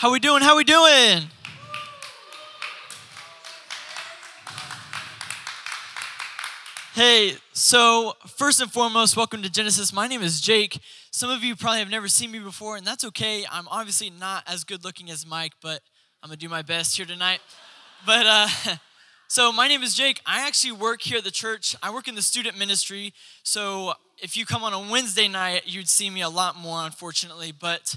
How we doing? How we doing? Hey, so first and foremost, welcome to Genesis. My name is Jake. Some of you probably have never seen me before, and that's okay. I'm obviously not as good looking as Mike, but I'm gonna do my best here tonight. But uh, so my name is Jake. I actually work here at the church. I work in the student ministry. So if you come on a Wednesday night, you'd see me a lot more, unfortunately. But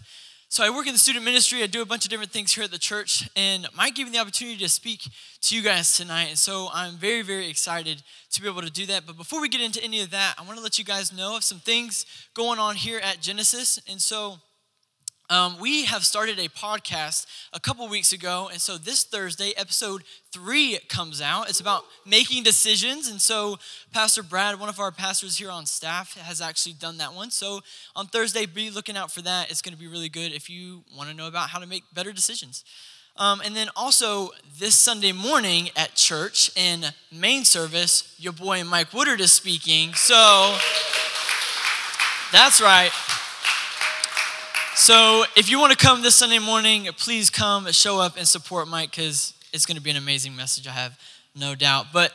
so I work in the student ministry. I do a bunch of different things here at the church, and Mike gave me the opportunity to speak to you guys tonight. And so I'm very, very excited to be able to do that. But before we get into any of that, I want to let you guys know of some things going on here at Genesis. And so um, we have started a podcast a couple weeks ago, and so this Thursday, episode three comes out. It's about making decisions, and so Pastor Brad, one of our pastors here on staff, has actually done that one. So on Thursday, be looking out for that. It's going to be really good if you want to know about how to make better decisions. Um, and then also this Sunday morning at church in main service, your boy Mike Woodard is speaking. So that's right. So if you want to come this Sunday morning, please come, show up, and support Mike because it's going to be an amazing message, I have no doubt. But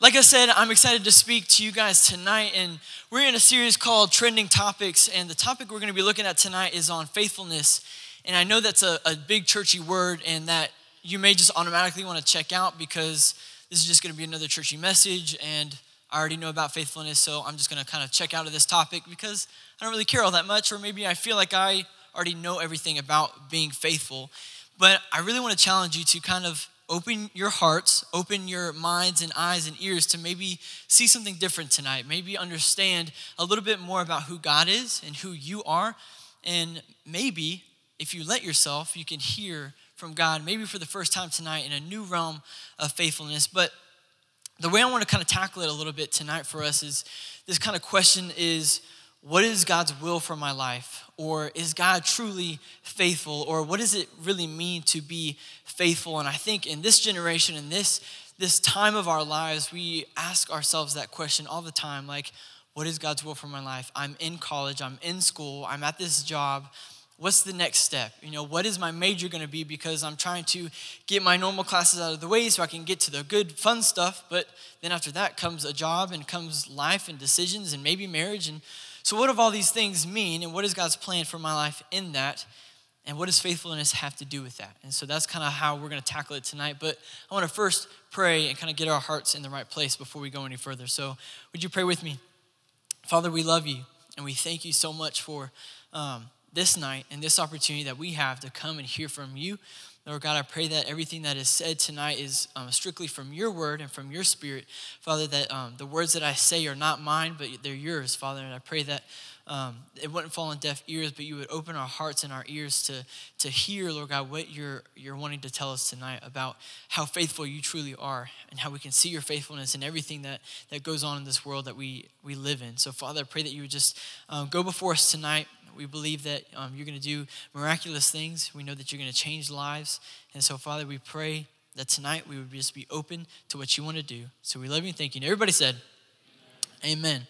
like I said, I'm excited to speak to you guys tonight, and we're in a series called Trending Topics, and the topic we're going to be looking at tonight is on faithfulness. And I know that's a, a big churchy word, and that you may just automatically want to check out because this is just going to be another churchy message, and I already know about faithfulness, so I'm just going to kind of check out of this topic because I don't really care all that much, or maybe I feel like I already know everything about being faithful. But I really want to challenge you to kind of open your hearts, open your minds and eyes and ears to maybe see something different tonight. Maybe understand a little bit more about who God is and who you are. And maybe if you let yourself, you can hear from God, maybe for the first time tonight in a new realm of faithfulness. But the way I want to kind of tackle it a little bit tonight for us is this kind of question is what is God's will for my life? Or is God truly faithful? Or what does it really mean to be faithful? And I think in this generation, in this, this time of our lives, we ask ourselves that question all the time like, what is God's will for my life? I'm in college, I'm in school, I'm at this job. What's the next step? You know, what is my major gonna be? Because I'm trying to get my normal classes out of the way so I can get to the good, fun stuff. But then after that comes a job and comes life and decisions and maybe marriage. And so, what do all these things mean, and what is God's plan for my life in that? And what does faithfulness have to do with that? And so that's kind of how we're going to tackle it tonight. But I want to first pray and kind of get our hearts in the right place before we go any further. So, would you pray with me? Father, we love you, and we thank you so much for um, this night and this opportunity that we have to come and hear from you. Lord God, I pray that everything that is said tonight is um, strictly from your word and from your spirit. Father, that um, the words that I say are not mine, but they're yours, Father. And I pray that um, it wouldn't fall on deaf ears, but you would open our hearts and our ears to, to hear, Lord God, what you're, you're wanting to tell us tonight about how faithful you truly are and how we can see your faithfulness in everything that, that goes on in this world that we, we live in. So, Father, I pray that you would just um, go before us tonight. We believe that um, you're going to do miraculous things. We know that you're going to change lives. And so, Father, we pray that tonight we would just be open to what you want to do. So we love you and thank you. And everybody said, Amen. Amen.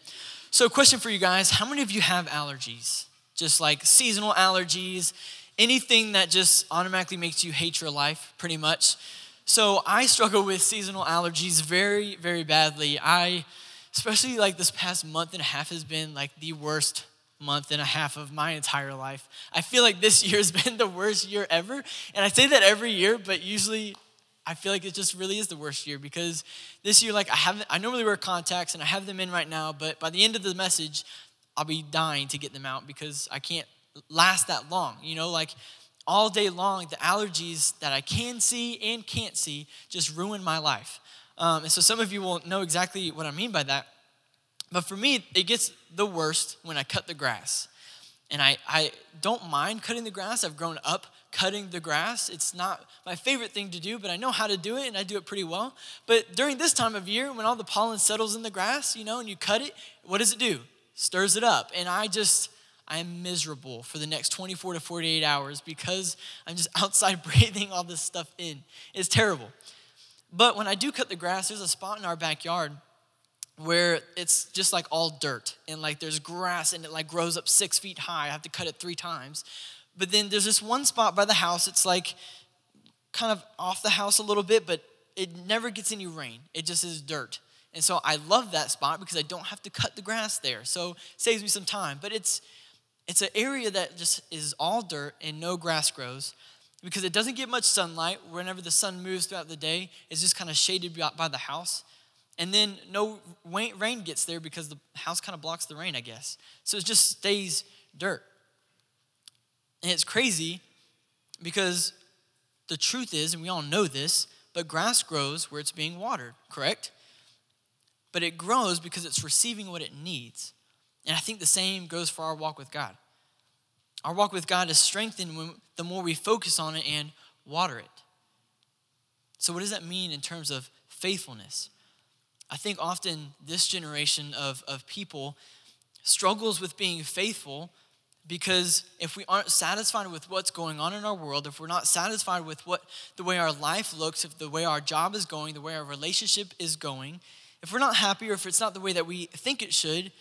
So, a question for you guys How many of you have allergies? Just like seasonal allergies, anything that just automatically makes you hate your life, pretty much. So, I struggle with seasonal allergies very, very badly. I, especially like this past month and a half, has been like the worst month and a half of my entire life. I feel like this year has been the worst year ever. And I say that every year, but usually I feel like it just really is the worst year because this year, like I haven't, I normally wear contacts and I have them in right now, but by the end of the message, I'll be dying to get them out because I can't last that long. You know, like all day long, the allergies that I can see and can't see just ruin my life. Um, and so some of you will know exactly what I mean by that. But for me, it gets the worst when I cut the grass. And I, I don't mind cutting the grass. I've grown up cutting the grass. It's not my favorite thing to do, but I know how to do it and I do it pretty well. But during this time of year, when all the pollen settles in the grass, you know, and you cut it, what does it do? Stirs it up. And I just, I'm miserable for the next 24 to 48 hours because I'm just outside breathing all this stuff in. It's terrible. But when I do cut the grass, there's a spot in our backyard where it's just like all dirt and like there's grass and it like grows up six feet high. I have to cut it three times. But then there's this one spot by the house, it's like kind of off the house a little bit, but it never gets any rain. It just is dirt. And so I love that spot because I don't have to cut the grass there. So it saves me some time. But it's it's an area that just is all dirt and no grass grows because it doesn't get much sunlight. Whenever the sun moves throughout the day, it's just kind of shaded by the house. And then no rain gets there because the house kind of blocks the rain, I guess. So it just stays dirt. And it's crazy because the truth is, and we all know this, but grass grows where it's being watered, correct? But it grows because it's receiving what it needs. And I think the same goes for our walk with God. Our walk with God is strengthened when, the more we focus on it and water it. So, what does that mean in terms of faithfulness? I think often this generation of, of people struggles with being faithful because if we aren't satisfied with what's going on in our world, if we're not satisfied with what the way our life looks, if the way our job is going, the way our relationship is going, if we're not happy or if it's not the way that we think it should,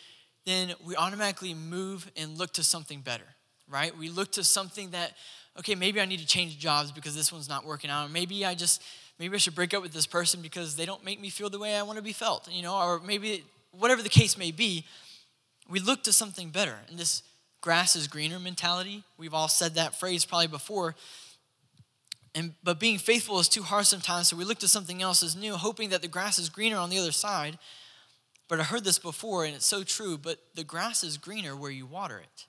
then we automatically move and look to something better, right? We look to something that, okay, maybe I need to change jobs because this one's not working out. Or maybe I just, maybe I should break up with this person because they don't make me feel the way I want to be felt, you know, or maybe whatever the case may be, we look to something better. And this grass is greener mentality, we've all said that phrase probably before. And, but being faithful is too hard sometimes, so we look to something else as new, hoping that the grass is greener on the other side. But I heard this before, and it's so true, but the grass is greener where you water it.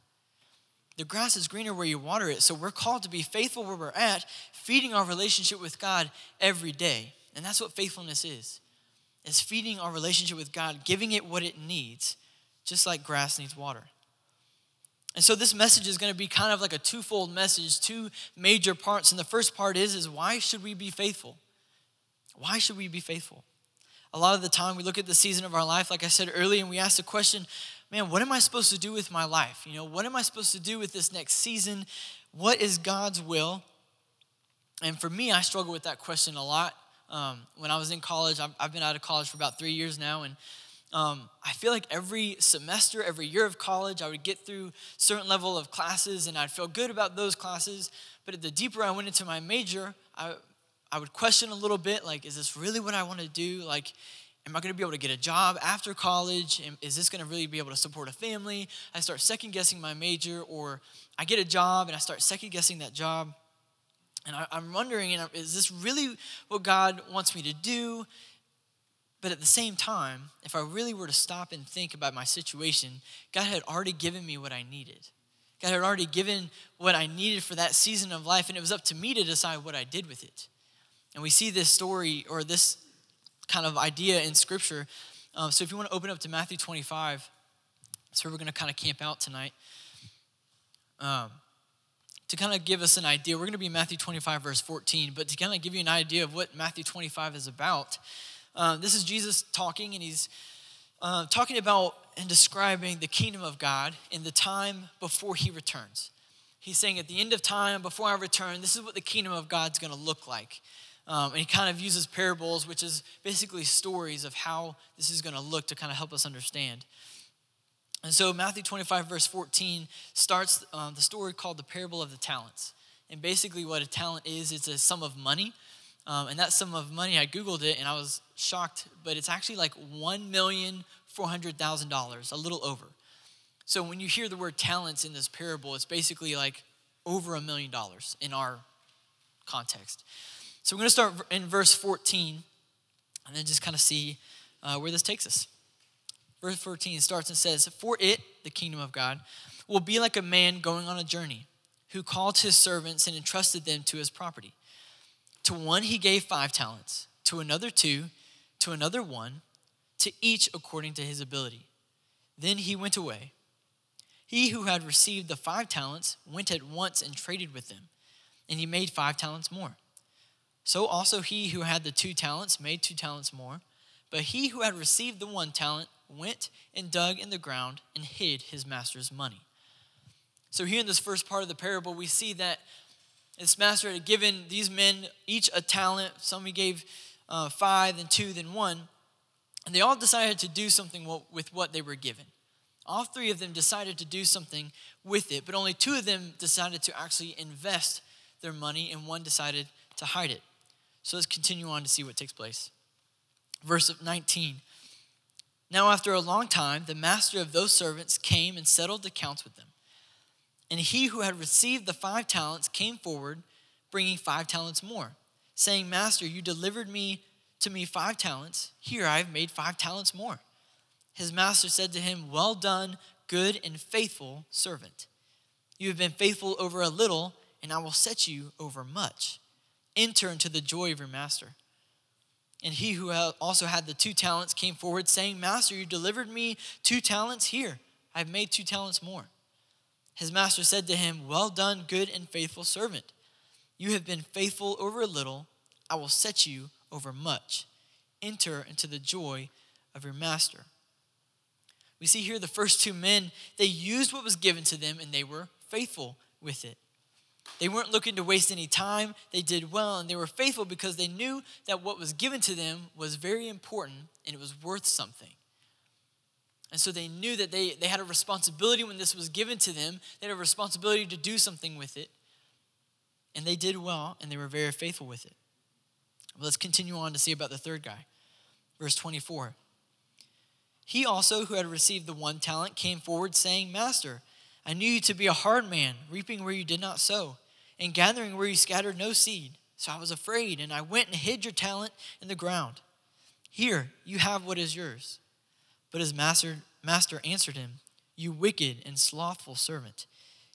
The grass is greener where you water it. So we're called to be faithful where we're at, feeding our relationship with God every day. And that's what faithfulness is. Is feeding our relationship with God, giving it what it needs, just like grass needs water. And so this message is going to be kind of like a twofold message, two major parts. And the first part is is why should we be faithful? Why should we be faithful? A lot of the time we look at the season of our life like I said earlier and we ask the question, man, what am I supposed to do with my life? You know, what am I supposed to do with this next season? What is God's will? And for me, I struggle with that question a lot. Um, when I was in college, I've, I've been out of college for about three years now, and um, I feel like every semester, every year of college, I would get through certain level of classes and I'd feel good about those classes. But the deeper I went into my major, I, I would question a little bit like, is this really what I want to do? Like, am I going to be able to get a job after college? Is this going to really be able to support a family? I start second guessing my major, or I get a job and I start second guessing that job. And I, am wondering, is this really what God wants me to do? But at the same time, if I really were to stop and think about my situation, God had already given me what I needed. God had already given what I needed for that season of life, and it was up to me to decide what I did with it. And we see this story or this kind of idea in Scripture. Um, so if you want to open up to Matthew 25, that's where we're going to kind of camp out tonight. Um, to kind of give us an idea, we're going to be in Matthew 25, verse 14, but to kind of give you an idea of what Matthew 25 is about, uh, this is Jesus talking, and he's uh, talking about and describing the kingdom of God in the time before he returns. He's saying, at the end of time, before I return, this is what the kingdom of God's going to look like. Um, and he kind of uses parables, which is basically stories of how this is going to look to kind of help us understand. And so, Matthew 25, verse 14, starts uh, the story called the parable of the talents. And basically, what a talent is, it's a sum of money um, and that sum of money, I Googled it and I was shocked, but it's actually like $1,400,000, a little over. So when you hear the word talents in this parable, it's basically like over a million dollars in our context. So we're going to start in verse 14 and then just kind of see uh, where this takes us. Verse 14 starts and says, For it, the kingdom of God, will be like a man going on a journey who called his servants and entrusted them to his property. To one he gave five talents, to another two, to another one, to each according to his ability. Then he went away. He who had received the five talents went at once and traded with them, and he made five talents more. So also he who had the two talents made two talents more. But he who had received the one talent went and dug in the ground and hid his master's money. So, here in this first part of the parable, we see that this master had given these men each a talent. Some he gave uh, five, then two, then one. And they all decided to do something with what they were given. All three of them decided to do something with it, but only two of them decided to actually invest their money, and one decided to hide it. So let's continue on to see what takes place. Verse 19. Now, after a long time, the master of those servants came and settled accounts with them. And he who had received the five talents came forward, bringing five talents more, saying, Master, you delivered me to me five talents. Here I have made five talents more. His master said to him, Well done, good and faithful servant. You have been faithful over a little, and I will set you over much. Enter into the joy of your master. And he who also had the two talents came forward, saying, Master, you delivered me two talents. Here, I have made two talents more. His master said to him, Well done, good and faithful servant. You have been faithful over a little, I will set you over much. Enter into the joy of your master. We see here the first two men, they used what was given to them and they were faithful with it. They weren't looking to waste any time. They did well and they were faithful because they knew that what was given to them was very important and it was worth something. And so they knew that they, they had a responsibility when this was given to them. They had a responsibility to do something with it. And they did well and they were very faithful with it. But let's continue on to see about the third guy. Verse 24. He also, who had received the one talent, came forward, saying, Master, I knew you to be a hard man, reaping where you did not sow, and gathering where you scattered no seed. So I was afraid, and I went and hid your talent in the ground. Here, you have what is yours. But his master, master answered him, You wicked and slothful servant.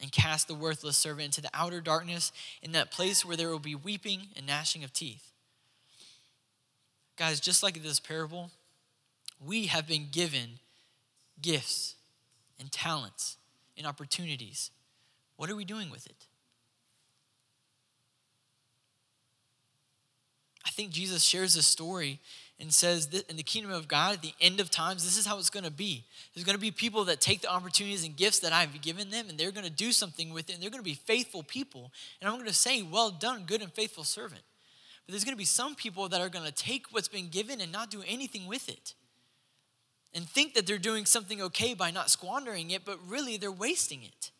And cast the worthless servant into the outer darkness, in that place where there will be weeping and gnashing of teeth. Guys, just like this parable, we have been given gifts and talents and opportunities. What are we doing with it? I think Jesus shares this story and says that in the kingdom of God, at the end of times, this is how it's going to be. There's going to be people that take the opportunities and gifts that I've given them, and they're going to do something with it, and they're going to be faithful people. And I'm going to say, Well done, good and faithful servant. But there's going to be some people that are going to take what's been given and not do anything with it and think that they're doing something okay by not squandering it, but really they're wasting it.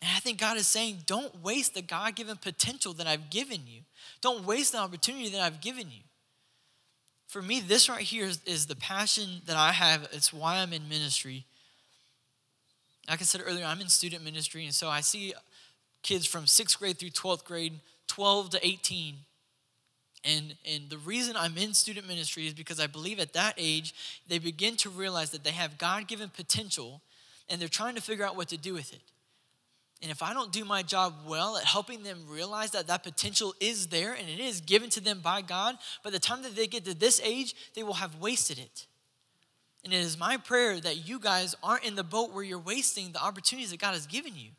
And I think God is saying, don't waste the God given potential that I've given you. Don't waste the opportunity that I've given you. For me, this right here is, is the passion that I have. It's why I'm in ministry. Like I said earlier, I'm in student ministry, and so I see kids from sixth grade through 12th grade, 12 to 18 and, and the reason I'm in student ministry is because I believe at that age, they begin to realize that they have God given potential and they're trying to figure out what to do with it. And if I don't do my job well at helping them realize that that potential is there and it is given to them by God, by the time that they get to this age, they will have wasted it. And it is my prayer that you guys aren't in the boat where you're wasting the opportunities that God has given you.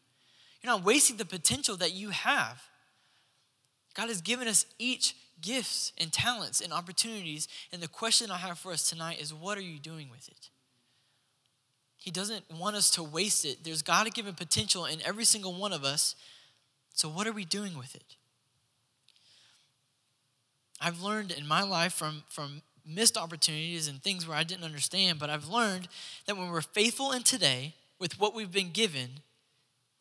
You're not wasting the potential that you have. God has given us each gifts and talents and opportunities. And the question I have for us tonight is what are you doing with it? He doesn't want us to waste it. There's God given potential in every single one of us. So, what are we doing with it? I've learned in my life from, from missed opportunities and things where I didn't understand, but I've learned that when we're faithful in today with what we've been given,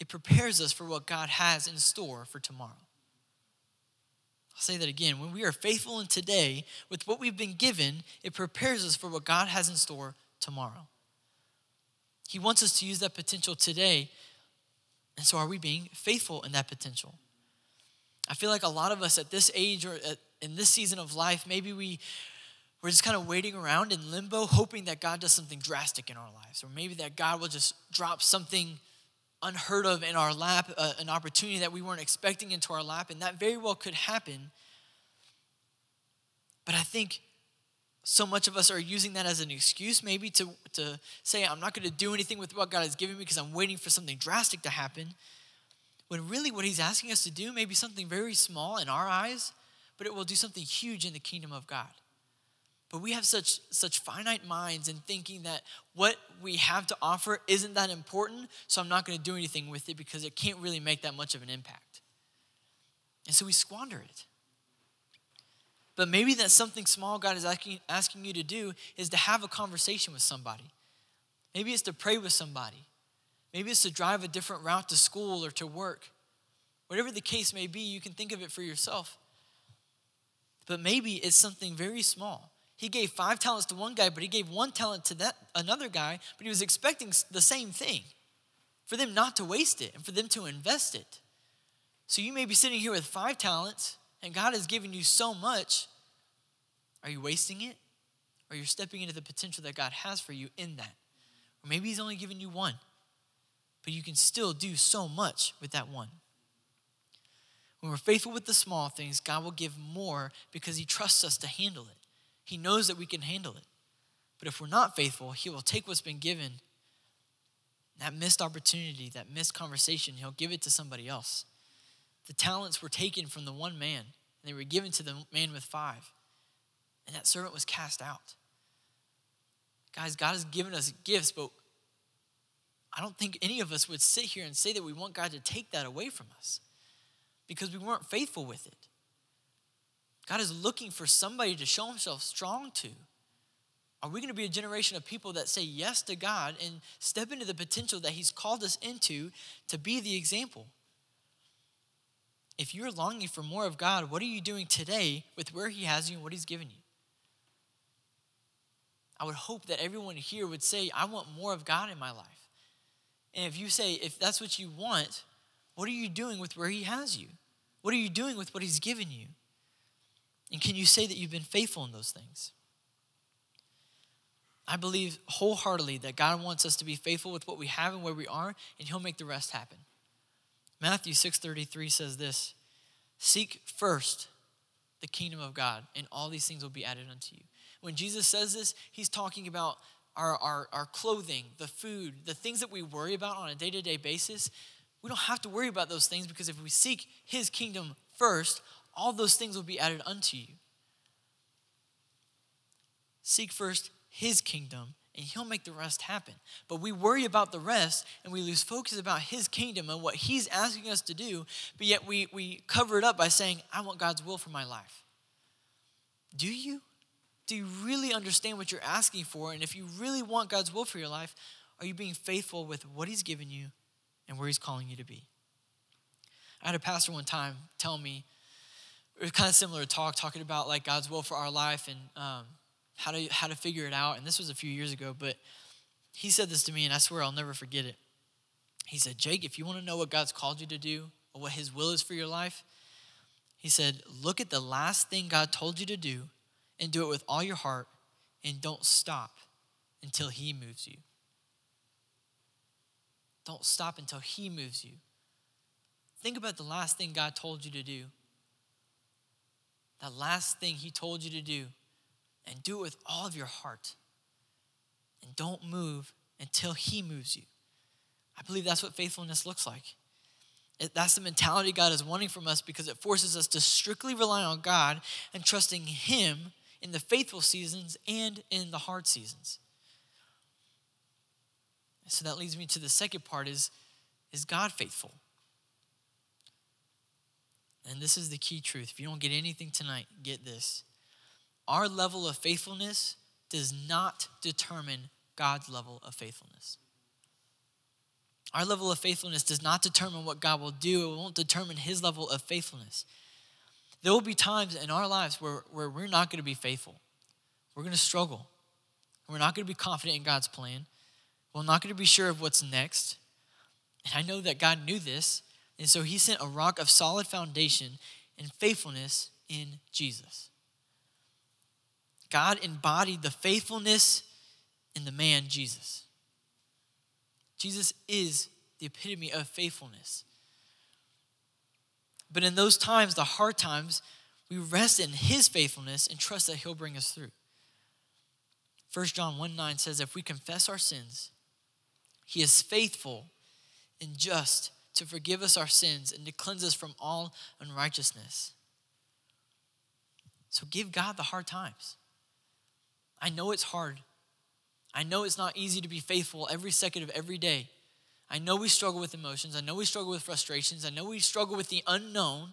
it prepares us for what God has in store for tomorrow. I'll say that again. When we are faithful in today with what we've been given, it prepares us for what God has in store tomorrow. He wants us to use that potential today. And so, are we being faithful in that potential? I feel like a lot of us at this age or at, in this season of life, maybe we, we're just kind of waiting around in limbo, hoping that God does something drastic in our lives, or maybe that God will just drop something unheard of in our lap, uh, an opportunity that we weren't expecting into our lap, and that very well could happen. But I think so much of us are using that as an excuse, maybe to, to say, I'm not going to do anything with what God has given me because I'm waiting for something drastic to happen. when really what he's asking us to do may be something very small in our eyes, but it will do something huge in the kingdom of God. But we have such such finite minds and thinking that what we have to offer isn't that important, so I'm not going to do anything with it because it can't really make that much of an impact. And so we squander it. But maybe that something small God is asking, asking you to do is to have a conversation with somebody. Maybe it's to pray with somebody. Maybe it's to drive a different route to school or to work. Whatever the case may be, you can think of it for yourself. But maybe it's something very small. He gave five talents to one guy, but he gave one talent to that another guy, but he was expecting the same thing for them not to waste it and for them to invest it. So you may be sitting here with five talents, and God has given you so much. Are you wasting it? Or you're stepping into the potential that God has for you in that? Or maybe He's only given you one, but you can still do so much with that one. When we're faithful with the small things, God will give more because He trusts us to handle it. He knows that we can handle it. But if we're not faithful, He will take what's been given, that missed opportunity, that missed conversation, He'll give it to somebody else. The talents were taken from the one man, and they were given to the man with five. And that servant was cast out. Guys, God has given us gifts, but I don't think any of us would sit here and say that we want God to take that away from us because we weren't faithful with it. God is looking for somebody to show himself strong to. Are we going to be a generation of people that say yes to God and step into the potential that He's called us into to be the example? If you're longing for more of God, what are you doing today with where He has you and what He's given you? I would hope that everyone here would say, I want more of God in my life. And if you say, if that's what you want, what are you doing with where He has you? What are you doing with what He's given you? And can you say that you've been faithful in those things? I believe wholeheartedly that God wants us to be faithful with what we have and where we are, and He'll make the rest happen. Matthew 6:33 says this: Seek first the kingdom of God, and all these things will be added unto you. When Jesus says this, he's talking about our, our, our clothing, the food, the things that we worry about on a day-to-day basis we don't have to worry about those things because if we seek his kingdom first, all those things will be added unto you. Seek first his kingdom and he'll make the rest happen. But we worry about the rest and we lose focus about his kingdom and what he's asking us to do, but yet we, we cover it up by saying, I want God's will for my life. Do you? Do you really understand what you're asking for? And if you really want God's will for your life, are you being faithful with what he's given you and where He's calling you to be. I had a pastor one time tell me, it was kind of similar to talk, talking about like God's will for our life and um, how to how to figure it out. And this was a few years ago, but he said this to me, and I swear I'll never forget it. He said, Jake, if you want to know what God's called you to do or what His will is for your life, he said, look at the last thing God told you to do and do it with all your heart and don't stop until He moves you. Don't stop until He moves you. Think about the last thing God told you to do. That last thing He told you to do, and do it with all of your heart. And don't move until He moves you. I believe that's what faithfulness looks like. That's the mentality God is wanting from us because it forces us to strictly rely on God and trusting Him in the faithful seasons and in the hard seasons. So that leads me to the second part is, is God faithful? And this is the key truth. If you don't get anything tonight, get this. Our level of faithfulness does not determine God's level of faithfulness. Our level of faithfulness does not determine what God will do, it won't determine His level of faithfulness. There will be times in our lives where, where we're not going to be faithful. We're going to struggle. We're not going to be confident in God's plan. We're not going to be sure of what's next. And I know that God knew this. And so he sent a rock of solid foundation and faithfulness in Jesus. God embodied the faithfulness in the man Jesus. Jesus is the epitome of faithfulness. But in those times, the hard times, we rest in his faithfulness and trust that he'll bring us through. 1 John 1 9 says, If we confess our sins, he is faithful and just to forgive us our sins and to cleanse us from all unrighteousness. So give God the hard times. I know it's hard. I know it's not easy to be faithful every second of every day. I know we struggle with emotions. I know we struggle with frustrations. I know we struggle with the unknown.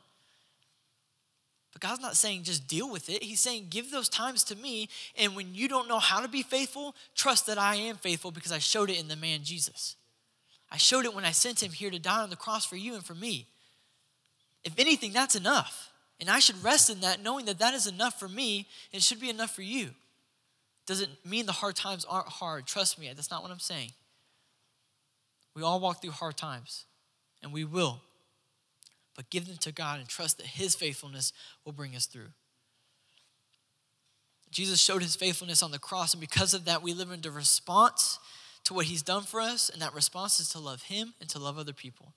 But God's not saying just deal with it. He's saying give those times to me. And when you don't know how to be faithful, trust that I am faithful because I showed it in the man Jesus. I showed it when I sent him here to die on the cross for you and for me. If anything, that's enough. And I should rest in that, knowing that that is enough for me and it should be enough for you. Doesn't mean the hard times aren't hard. Trust me, that's not what I'm saying. We all walk through hard times, and we will. But give them to God and trust that His faithfulness will bring us through. Jesus showed His faithfulness on the cross, and because of that, we live in response to what He's done for us, and that response is to love Him and to love other people.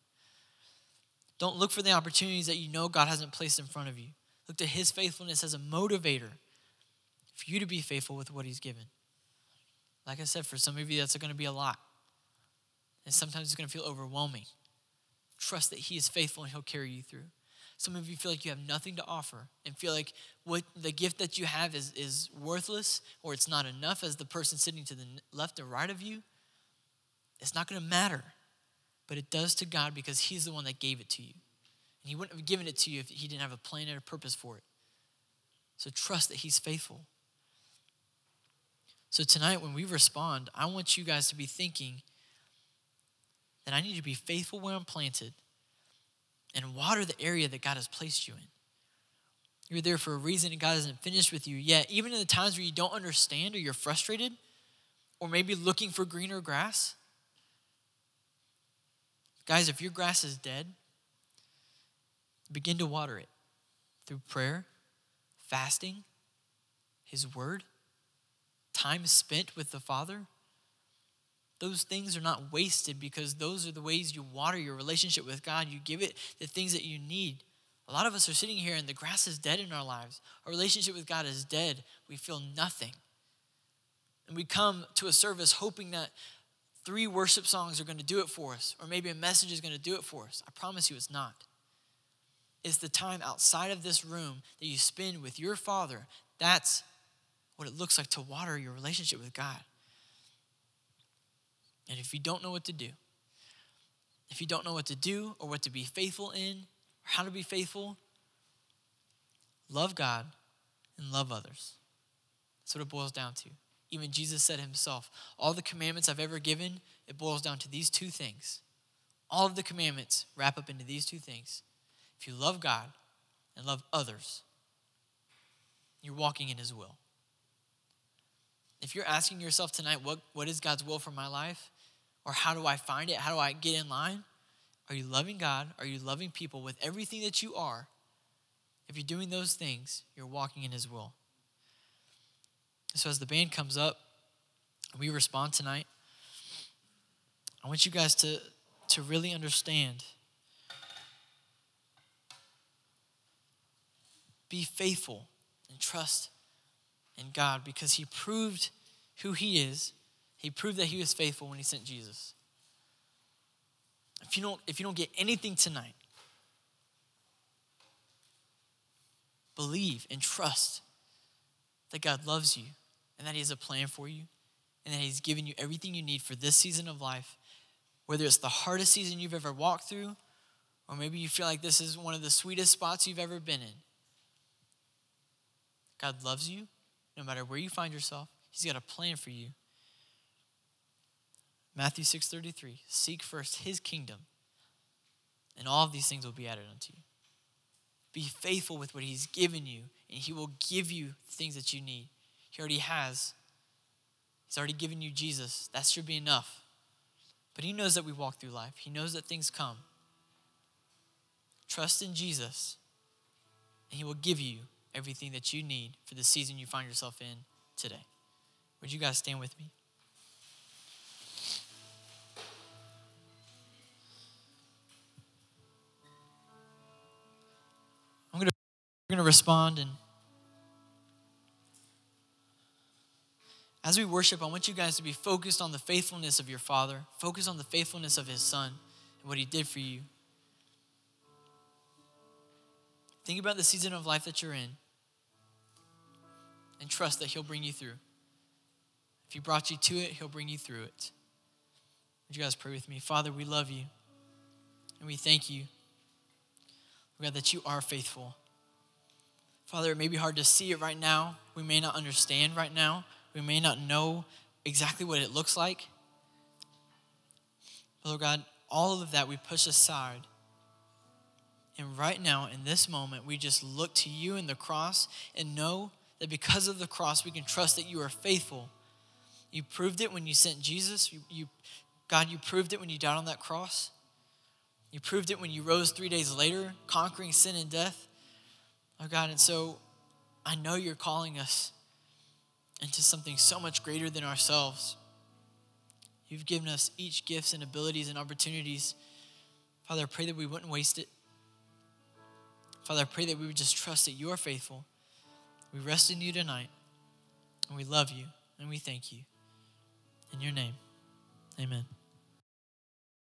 Don't look for the opportunities that you know God hasn't placed in front of you. Look to His faithfulness as a motivator for you to be faithful with what He's given. Like I said, for some of you, that's going to be a lot. And sometimes it's going to feel overwhelming. Trust that He is faithful and He'll carry you through. Some of you feel like you have nothing to offer and feel like what the gift that you have is, is worthless or it's not enough as the person sitting to the left or right of you. It's not going to matter, but it does to God because He's the one that gave it to you. And He wouldn't have given it to you if He didn't have a plan and a purpose for it. So trust that He's faithful. So tonight, when we respond, I want you guys to be thinking that I need to be faithful where I'm planted and water the area that God has placed you in. You're there for a reason and God hasn't finished with you yet. Even in the times where you don't understand or you're frustrated or maybe looking for greener grass. Guys, if your grass is dead, begin to water it through prayer, fasting, His Word, time spent with the Father those things are not wasted because those are the ways you water your relationship with God. You give it the things that you need. A lot of us are sitting here and the grass is dead in our lives. Our relationship with God is dead. We feel nothing. And we come to a service hoping that three worship songs are going to do it for us, or maybe a message is going to do it for us. I promise you it's not. It's the time outside of this room that you spend with your Father. That's what it looks like to water your relationship with God. And if you don't know what to do, if you don't know what to do or what to be faithful in, or how to be faithful, love God and love others. That's what it boils down to. Even Jesus said himself, all the commandments I've ever given, it boils down to these two things. All of the commandments wrap up into these two things. If you love God and love others, you're walking in his will. If you're asking yourself tonight, what, what is God's will for my life? Or how do I find it? How do I get in line? Are you loving God? Are you loving people with everything that you are? If you're doing those things, you're walking in His will. So as the band comes up, we respond tonight. I want you guys to, to really understand. Be faithful and trust in God because He proved who He is. He proved that He was faithful when He sent Jesus. If you don't, if you don't get anything tonight, believe and trust that God loves you and that He has a plan for you and that He's given you everything you need for this season of life, whether it's the hardest season you've ever walked through, or maybe you feel like this is one of the sweetest spots you've ever been in. God loves you no matter where you find yourself. He's got a plan for you. Matthew 6:33 Seek first his kingdom and all of these things will be added unto you. Be faithful with what he's given you and he will give you things that you need. He already has. He's already given you Jesus. That should be enough. But he knows that we walk through life. He knows that things come. Trust in Jesus and he will give you everything that you need for the season you find yourself in today. Would you guys stand with me? I'm going to, we're going to respond and as we worship, I want you guys to be focused on the faithfulness of your Father, focus on the faithfulness of His Son, and what He did for you. Think about the season of life that you're in and trust that He'll bring you through. If He brought you to it, He'll bring you through it. Would you guys pray with me? Father, we love you and we thank you, God, that you are faithful. Father, it may be hard to see it right now. We may not understand right now. We may not know exactly what it looks like. But Lord God, all of that we push aside and right now, in this moment, we just look to you in the cross and know that because of the cross, we can trust that you are faithful. You proved it when you sent Jesus. You, you, God, you proved it when you died on that cross. You proved it when you rose three days later, conquering sin and death. Oh, God, and so I know you're calling us into something so much greater than ourselves. You've given us each gifts and abilities and opportunities. Father, I pray that we wouldn't waste it. Father, I pray that we would just trust that you are faithful. We rest in you tonight, and we love you, and we thank you. In your name, amen.